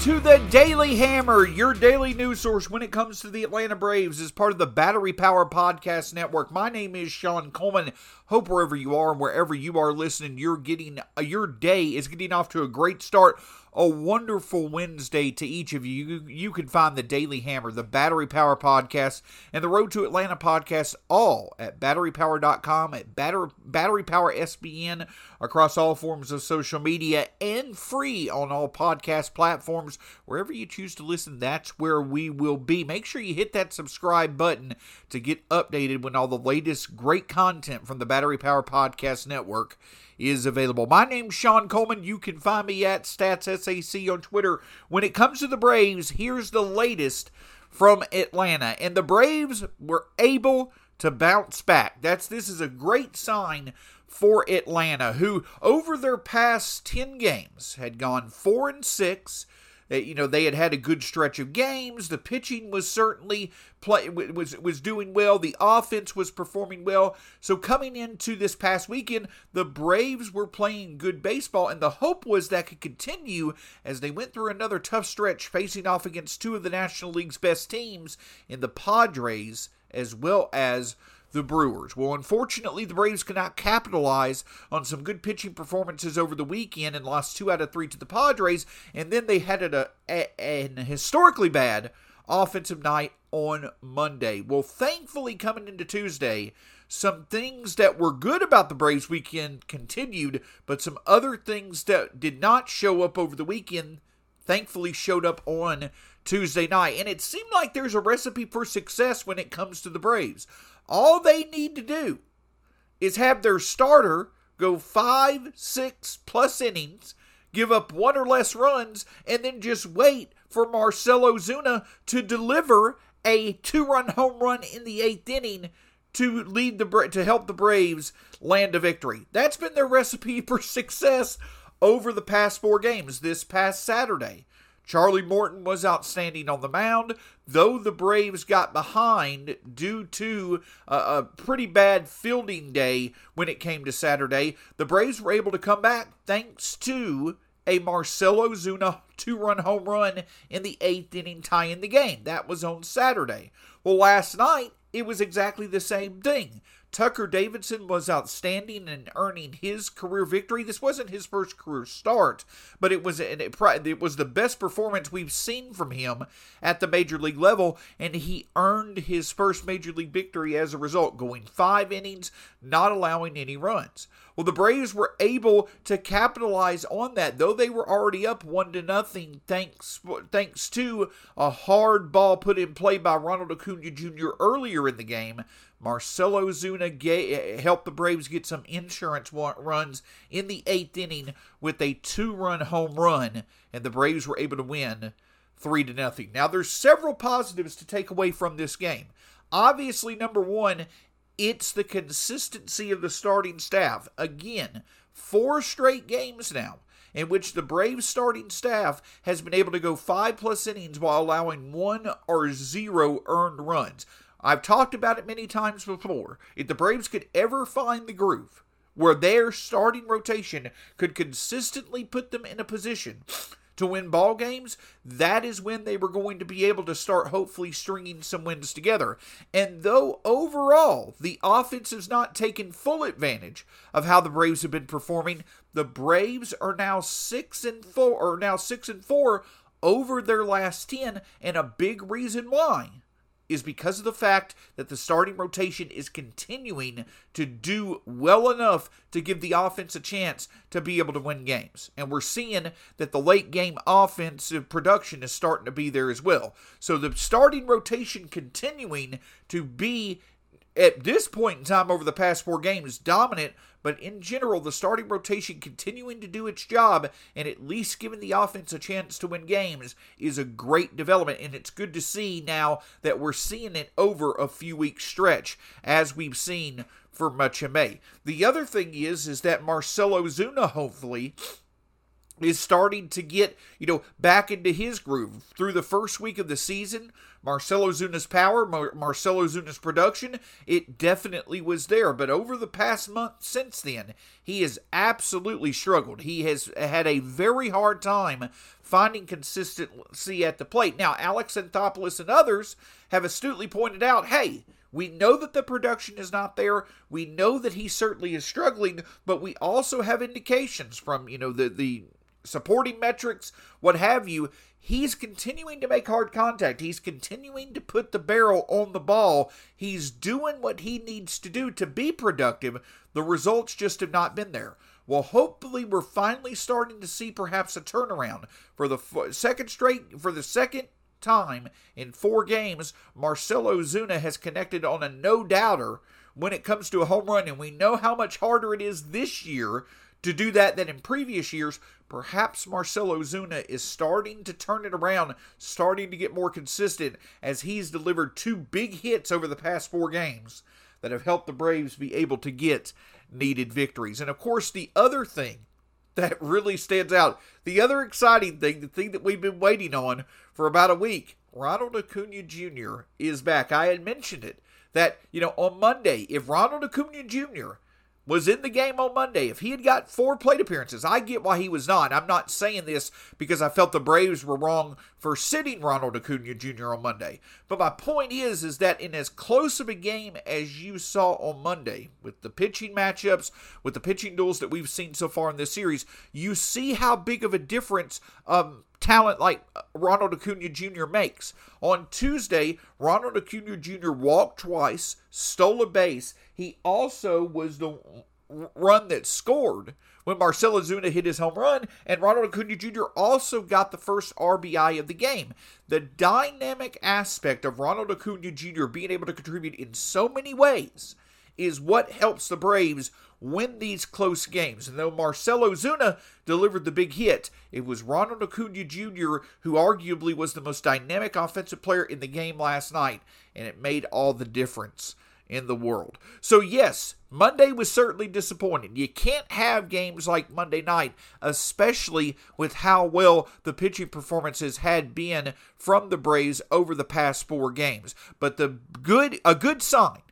To the Daily Hammer, your daily news source when it comes to the Atlanta Braves as part of the Battery Power Podcast Network. My name is Sean Coleman. Hope wherever you are and wherever you are listening, you're getting uh, your day is getting off to a great start a wonderful Wednesday to each of you. you. You can find the Daily Hammer, the Battery Power Podcast, and the Road to Atlanta podcast all at batterypower.com, at Battery, Battery Power SBN, across all forms of social media, and free on all podcast platforms. Wherever you choose to listen, that's where we will be. Make sure you hit that subscribe button to get updated when all the latest great content from the Battery Power Podcast Network is available. My name's Sean Coleman. You can find me at StatsSAC on Twitter. When it comes to the Braves, here's the latest from Atlanta. And the Braves were able to bounce back. That's this is a great sign for Atlanta, who over their past 10 games had gone 4 and 6 Uh, you know, they had had a good stretch of games. The pitching was certainly play was was doing well. The offense was performing well. So coming into this past weekend, the Braves were playing good baseball, and the hope was that could continue as they went through another tough stretch, facing off against two of the National League's best teams in the Padres as well as the Brewers. Well, unfortunately, the Braves cannot capitalize on some good pitching performances over the weekend and lost two out of three to the Padres, and then they had a, a, an historically bad offensive night on Monday. Well, thankfully, coming into Tuesday, some things that were good about the Braves weekend continued, but some other things that did not show up over the weekend thankfully showed up on Tuesday night. And it seemed like there's a recipe for success when it comes to the Braves. All they need to do is have their starter go five, six plus innings, give up one or less runs, and then just wait for Marcell Ozuna to deliver a two-run home run in the eighth inning to lead the to help the Braves land a victory. That's been their recipe for success over the past four games. This past Saturday, Charlie Morton was outstanding on the mound, though the Braves got behind due to a, a, pretty bad fielding day when it came to Saturday. The Braves were able to come back thanks to a Marcell Ozuna two run home run in the eighth inning tying the game. That was on Saturday. Well, last night, it was exactly the same thing. Tucker Davidson was outstanding in earning his career victory. This wasn't his first career start, but it was it, it was the best performance we've seen from him at the major league level, and he earned his first major league victory as a result, going five innings, not allowing any runs. Well, the Braves were able to capitalize on that, though they were already up one to nothing, thanks thanks to a hard ball put in play by Ronald Acuna Jr. earlier in the game. Marcell Ozuna helped the Braves get some insurance runs in the eighth inning with a two-run home run, and the Braves were able to win three to nothing. Now, there's several positives to take away from this game. Obviously, number one, it's the consistency of the starting staff. Again, four straight games now in which the Braves starting staff has been able to go five plus innings while allowing one or zero earned runs. I've talked about it many times before. If the Braves could ever find the groove where their starting rotation could consistently put them in a position to win ball games, that is when they were going to be able to start hopefully stringing some wins together. And though overall the offense has not taken full advantage of how the Braves have been performing, the Braves are now 6 and 4 or now 6 and 4 over their last 10 and a big reason why is because of the fact that the starting rotation is continuing to do well enough to give the offense a chance to be able to win games. And we're seeing that the late game offensive production is starting to be there as well. So the starting rotation continuing to be at this point in time over the past four games dominant but in general, the starting rotation continuing to do its job and at least giving the offense a chance to win games is a great development. And it's good to see now that we're seeing it over a few week stretch, as we've seen for much of May. The other thing is, is that Marcell Ozuna, hopefully is starting to get, you know, back into his groove. Through the first week of the season, Marcell Ozuna's power, Mar- Marcell Ozuna's production, it definitely was there. But over the past month since then, he has absolutely struggled. He has had a very hard time finding consistency at the plate. Now, Alex Anthopoulos and others have astutely pointed out, hey, we know that the production is not there. We know that he certainly is struggling, but we also have indications from, you know, the the supporting metrics, what have you, he's continuing to make hard contact. He's continuing to put the barrel on the ball. He's doing what he needs to do to be productive. The results just have not been there. Well, hopefully, we're finally starting to see perhaps a turnaround for the second straight, for the second time in four games. Marcell Ozuna has connected on a no doubter when it comes to a home run, and we know how much harder it is this year to do that than in previous years. Perhaps Marcell Ozuna is starting to turn it around, starting to get more consistent as he's delivered two big hits over the past four games that have helped the Braves be able to get needed victories. And of course, the other thing that really stands out, the other exciting thing, the thing that we've been waiting on for about a week, Ronald Acuna Jr. is back. I had mentioned it that, you know, on Monday, if Ronald Acuna Jr was in the game on Monday, if he had got four plate appearances, I get why he was not. I'm not saying this because I felt the Braves were wrong for sitting Ronald Acuna Jr. on Monday. But my point is, is that in as close of a game as you saw on Monday, with the pitching matchups, with the pitching duels that we've seen so far in this series, you see how big of a difference um, talent like uh, Ronald Acuna Jr. makes. On Tuesday, Ronald Acuna Jr. walked twice, stole a base. He also was the run that scored when Marcell Ozuna hit his home run, and Ronald Acuna Jr. also got the first RBI of the game. The dynamic aspect of Ronald Acuna Jr. being able to contribute in so many ways is what helps the Braves win these close games. And though Marcell Ozuna delivered the big hit, it was Ronald Acuna Jr. who arguably was the most dynamic offensive player in the game last night, and it made all the difference in the world. So, yes, Monday was certainly disappointing. You can't have games like Monday night, especially with how well the pitching performances had been from the Braves over the past four games. But the good a good sign,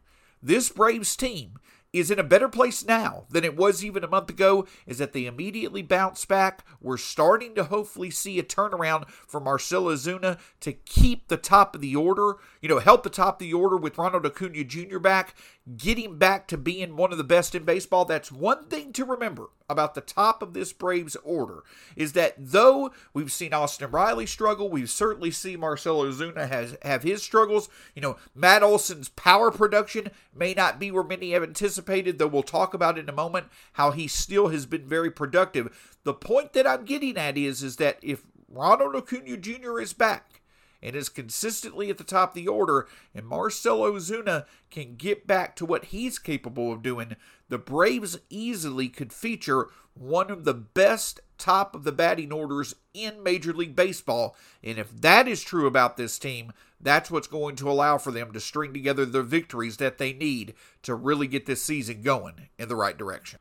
this Braves team is in a better place now than it was even a month ago, is that they immediately bounce back. We're starting to hopefully see a turnaround for Marcell Ozuna to keep the top of the order, you know, help the top of the order with Ronald Acuna Jr. back, getting back to being one of the best in baseball. That's one thing to remember about the top of this Braves order is that though we've seen Austin Riley struggle, we've certainly seen Marcell Ozuna has have his struggles. You know, Matt Olson's power production may not be where many have anticipated, though we'll talk about in a moment how he still has been very productive. The point that I'm getting at is is that if Ronald Acuna Jr. is back, and is consistently at the top of the order, and Marcell Ozuna can get back to what he's capable of doing, the Braves easily could feature one of the best top of the batting orders in Major League Baseball. And if that is true about this team, that's what's going to allow for them to string together the victories that they need to really get this season going in the right direction.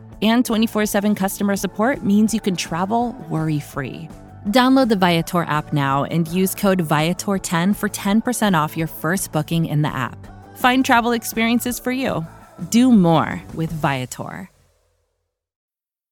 and 24 7 customer support means you can travel worry free. Download the Viator app now and use code Viator10 for 10% off your first booking in the app. Find travel experiences for you. Do more with Viator.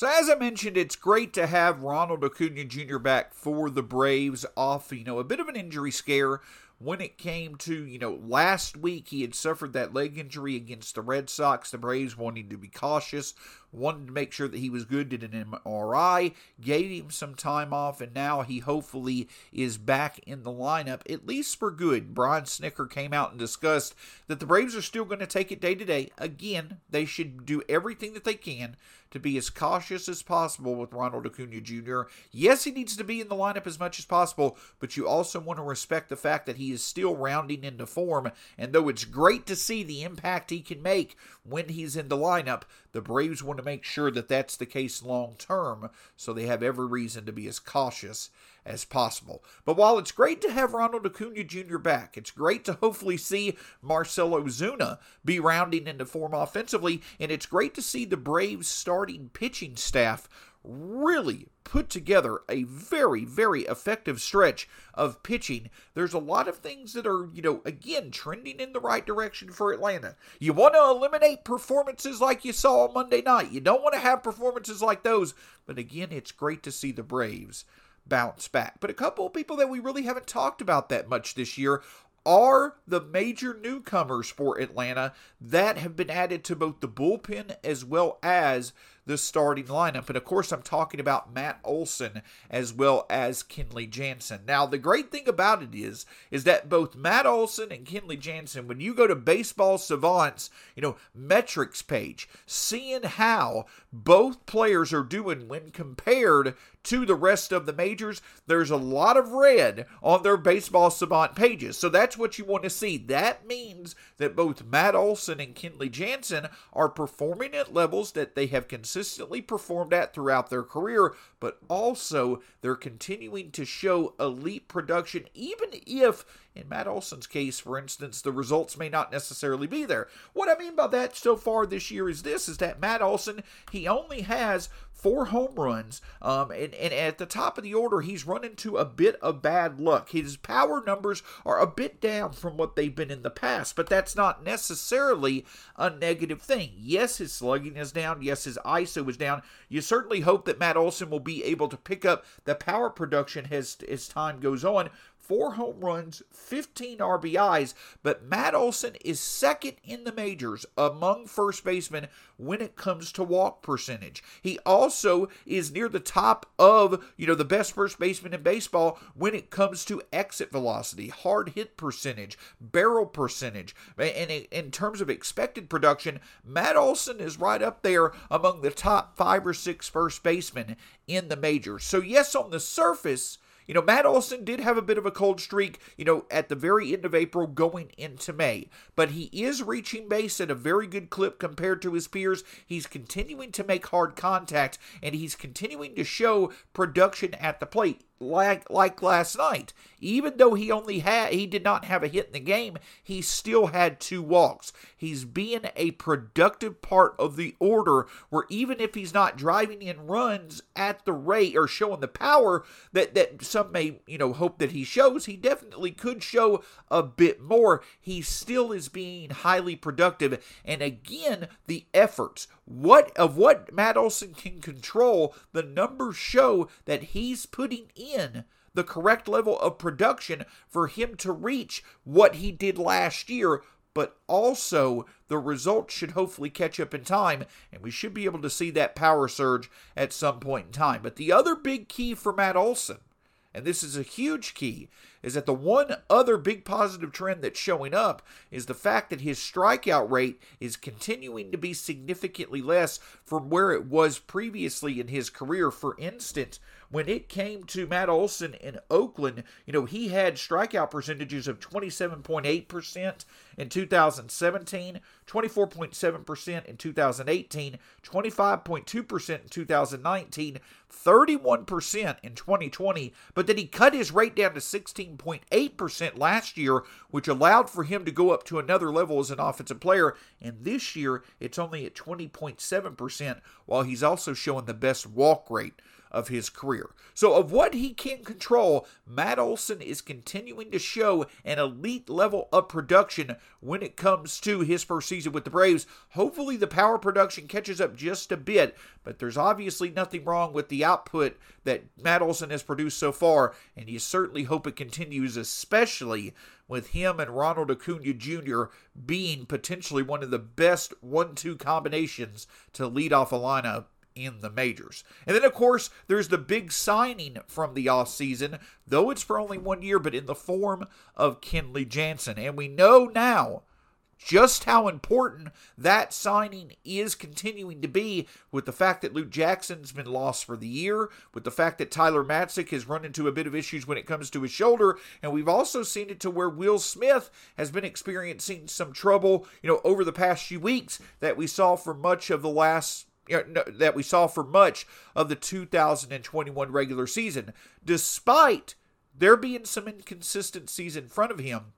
So, as I mentioned, it's great to have Ronald Acuna Jr. back for the Braves off, you know, a bit of an injury scare when it came to, you know, last week he had suffered that leg injury against the Red Sox. The Braves wanting to be cautious, wanted to make sure that he was good, did an MRI, gave him some time off, and now he hopefully is back in the lineup, at least for good. Brian Snitker came out and discussed that the Braves are still going to take it day to day. Again, they should do everything that they can to be as cautious as possible with Ronald Acuna Jr. Yes, he needs to be in the lineup as much as possible, but you also want to respect the fact that he is still rounding into form. And though it's great to see the impact he can make when he's in the lineup, the Braves want to make sure that that's the case long term, so they have every reason to be as cautious as possible. But while it's great to have Ronald Acuna Jr. back, it's great to hopefully see Marcell Ozuna be rounding into form offensively, and it's great to see the Braves starting pitching staff really put together a very, very effective stretch of pitching. There's a lot of things that are, you know, again, trending in the right direction for Atlanta. You want to eliminate performances like you saw on Monday night. You don't want to have performances like those. But again, it's great to see the Braves bounce back. But a couple of people that we really haven't talked about that much this year are the major newcomers for Atlanta that have been added to both the bullpen as well as the starting lineup. And of course, I'm talking about Matt Olson as well as Kenley Jansen. Now, the great thing about it is, is that both Matt Olson and Kenley Jansen, when you go to Baseball Savant's, you know, metrics page, seeing how both players are doing when compared to the rest of the majors, there's a lot of red on their Baseball Savant pages. So that's what you want to see. That means that both Matt Olson and Kenley Jansen are performing at levels that they have consistently performed at throughout their career, but also they're continuing to show elite production, even if in Matt Olson's case, for instance, the results may not necessarily be there. What I mean by that so far this year is this is that Matt Olson, he only has four home runs. Um, and, and at the top of the order, he's run into a bit of bad luck. His power numbers are a bit down from what they've been in the past, but that's not necessarily a negative thing. Yes, his slugging is down. Yes, his ISO is down. You certainly hope that Matt Olson will be able to pick up the power production as, as time goes on four home runs, 15 RBIs, but Matt Olson is second in the majors among first basemen when it comes to walk percentage. He also is near the top of, you know, the best first baseman in baseball when it comes to exit velocity, hard hit percentage, barrel percentage. And in terms of expected production, Matt Olson is right up there among the top five or six first basemen in the majors. So, yes, on the surface, you know, Matt Olson did have a bit of a cold streak, you know, at the very end of April going into May, but he is reaching base at a very good clip compared to his peers. He's continuing to make hard contact and he's continuing to show production at the plate like like last night. Even though he only had he did not have a hit in the game, he still had two walks. He's being a productive part of the order where even if he's not driving in runs at the rate or showing the power that that some may, you know, hope that he shows, he definitely could show a bit more. He still is being highly productive and again, the efforts what of what Matt Olson can control, the numbers show that he's putting in the correct level of production for him to reach what he did last year but also the results should hopefully catch up in time, and we should be able to see that power surge at some point in time. But the other big key for Matt Olson, and this is a huge key, is that the one other big positive trend that's showing up is the fact that his strikeout rate is continuing to be significantly less from where it was previously in his career. For instance, when it came to Matt Olson in Oakland, you know, he had strikeout percentages of 27.8% in 2017, 24.7% in 2018, 25.2% in 2019, 31% in 2020, but then he cut his rate down to 16.8% last year, which allowed for him to go up to another level as an offensive player. And this year, it's only at 20.7%, while he's also showing the best walk rate of his career. So, of what he can control, Matt Olson is continuing to show an elite level of production when it comes to his first season with the Braves. Hopefully, the power production catches up just a bit, but there's obviously nothing wrong with the output that Matt Olson has produced so far, and you certainly hope it continues, especially with him and Ronald Acuna Jr. being potentially one of the best one two combinations to lead off a lineup in the majors. And then, of course, there's the big signing from the offseason, though it's for only one year, but in the form of Kenley Jansen. And we know now just how important that signing is continuing to be with the fact that Luke Jackson's been lost for the year, with the fact that Tyler Matzek has run into a bit of issues when it comes to his shoulder, and we've also seen it to where Will Smith has been experiencing some trouble, you know, over the past few weeks that we saw for much of the last that we saw for much of the 2021 regular season, despite there being some inconsistencies in front of him.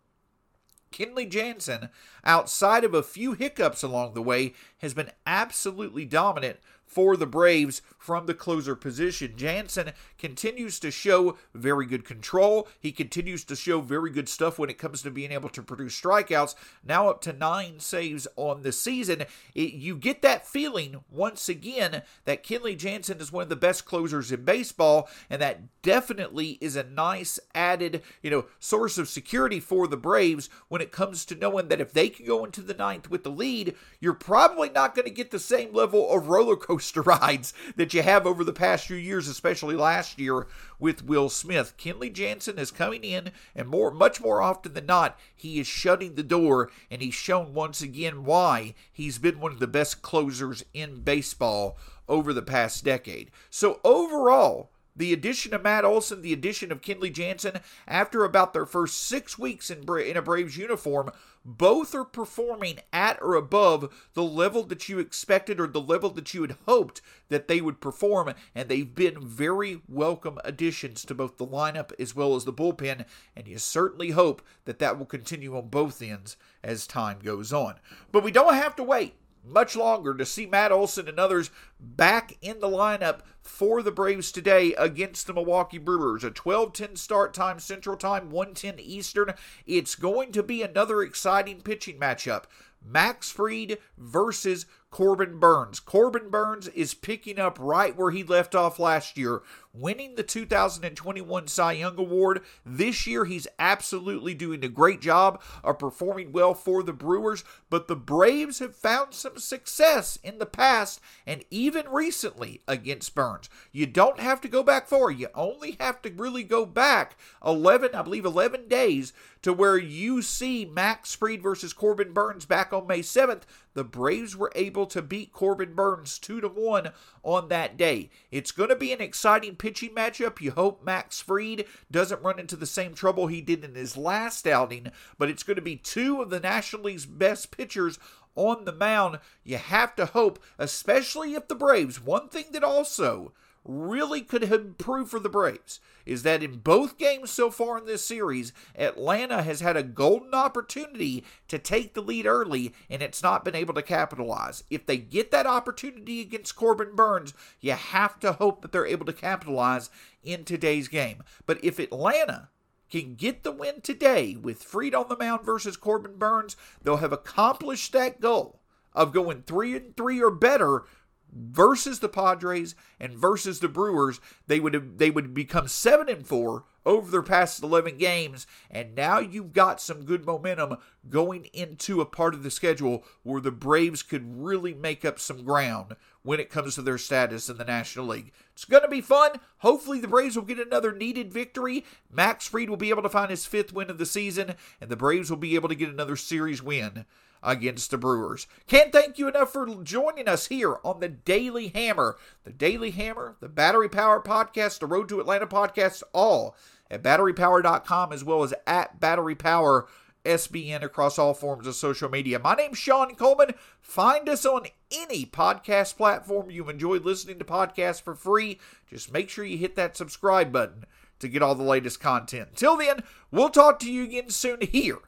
Kenley Jansen, outside of a few hiccups along the way, has been absolutely dominant for the Braves from the closer position. Jansen continues to show very good control. He continues to show very good stuff when it comes to being able to produce strikeouts. Now up to nine saves on the season. It, you get that feeling once again that Kenley Jansen is one of the best closers in baseball, and that definitely is a nice added, you know, source of security for the Braves when it comes to knowing that if they can go into the ninth with the lead, you're probably not going to get the same level of roller coaster coaster rides that you have over the past few years, especially last year with Will Smith. Kenley Jansen is coming in, and more, much more often than not, he is shutting the door, and he's shown once again why he's been one of the best closers in baseball over the past decade. So overall, the addition of Matt Olson, the addition of Kenley Jansen, after about their first six weeks in, Bra- in a Braves uniform, both are performing at or above the level that you expected or the level that you had hoped that they would perform. And they've been very welcome additions to both the lineup as well as the bullpen. And you certainly hope that that will continue on both ends as time goes on. But we don't have to wait much longer to see Matt Olson and others back in the lineup for the Braves today against the Milwaukee Brewers. A 12:10 start time Central Time, 110 Eastern. It's going to be another exciting pitching matchup. Max Fried versus Corbin Burnes. Corbin Burnes is picking up right where he left off last year, winning the 2021 Cy Young Award. This year, he's absolutely doing a great job of performing well for the Brewers, but the Braves have found some success in the past and even recently against Burnes. You don't have to go back far, you only have to really go back 11, I believe 11 days to where you see Max Fried versus Corbin Burnes back on May 7th the Braves were able to beat Corbin Burnes 2 to 1 on that day. It's going to be an exciting pitching matchup. You hope Max Fried doesn't run into the same trouble he did in his last outing, but it's going to be two of the National League's best pitchers on the mound. You have to hope, especially if the Braves, one thing that also really could have improve for the Braves is that in both games so far in this series, Atlanta has had a golden opportunity to take the lead early and it's not been able to capitalize. If they get that opportunity against Corbin Burnes, you have to hope that they're able to capitalize in today's game. But if Atlanta can get the win today with Fried on the mound versus Corbin Burnes, they'll have accomplished that goal of going 3 and 3 or better versus the Padres and versus the Brewers, they would have, they would become seven and four over their past 11 games, and now you've got some good momentum going into a part of the schedule where the Braves could really make up some ground when it comes to their status in the National League. It's going to be fun. Hopefully, the Braves will get another needed victory. Max Fried will be able to find his fifth win of the season, and the Braves will be able to get another series win against the Brewers. Can't thank you enough for joining us here on the Daily Hammer. The Daily Hammer, the Battery Power Podcast, the Road to Atlanta Podcast, all at batterypower.com as well as at Battery Power SBN across all forms of social media. My name's Sean Coleman. Find us on any podcast platform you enjoy listening to podcasts for free. Just make sure you hit that subscribe button to get all the latest content. Until then, we'll talk to you again soon here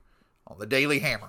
on the Daily Hammer.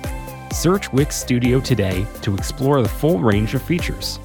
Search Wix Studio today to explore the full range of features.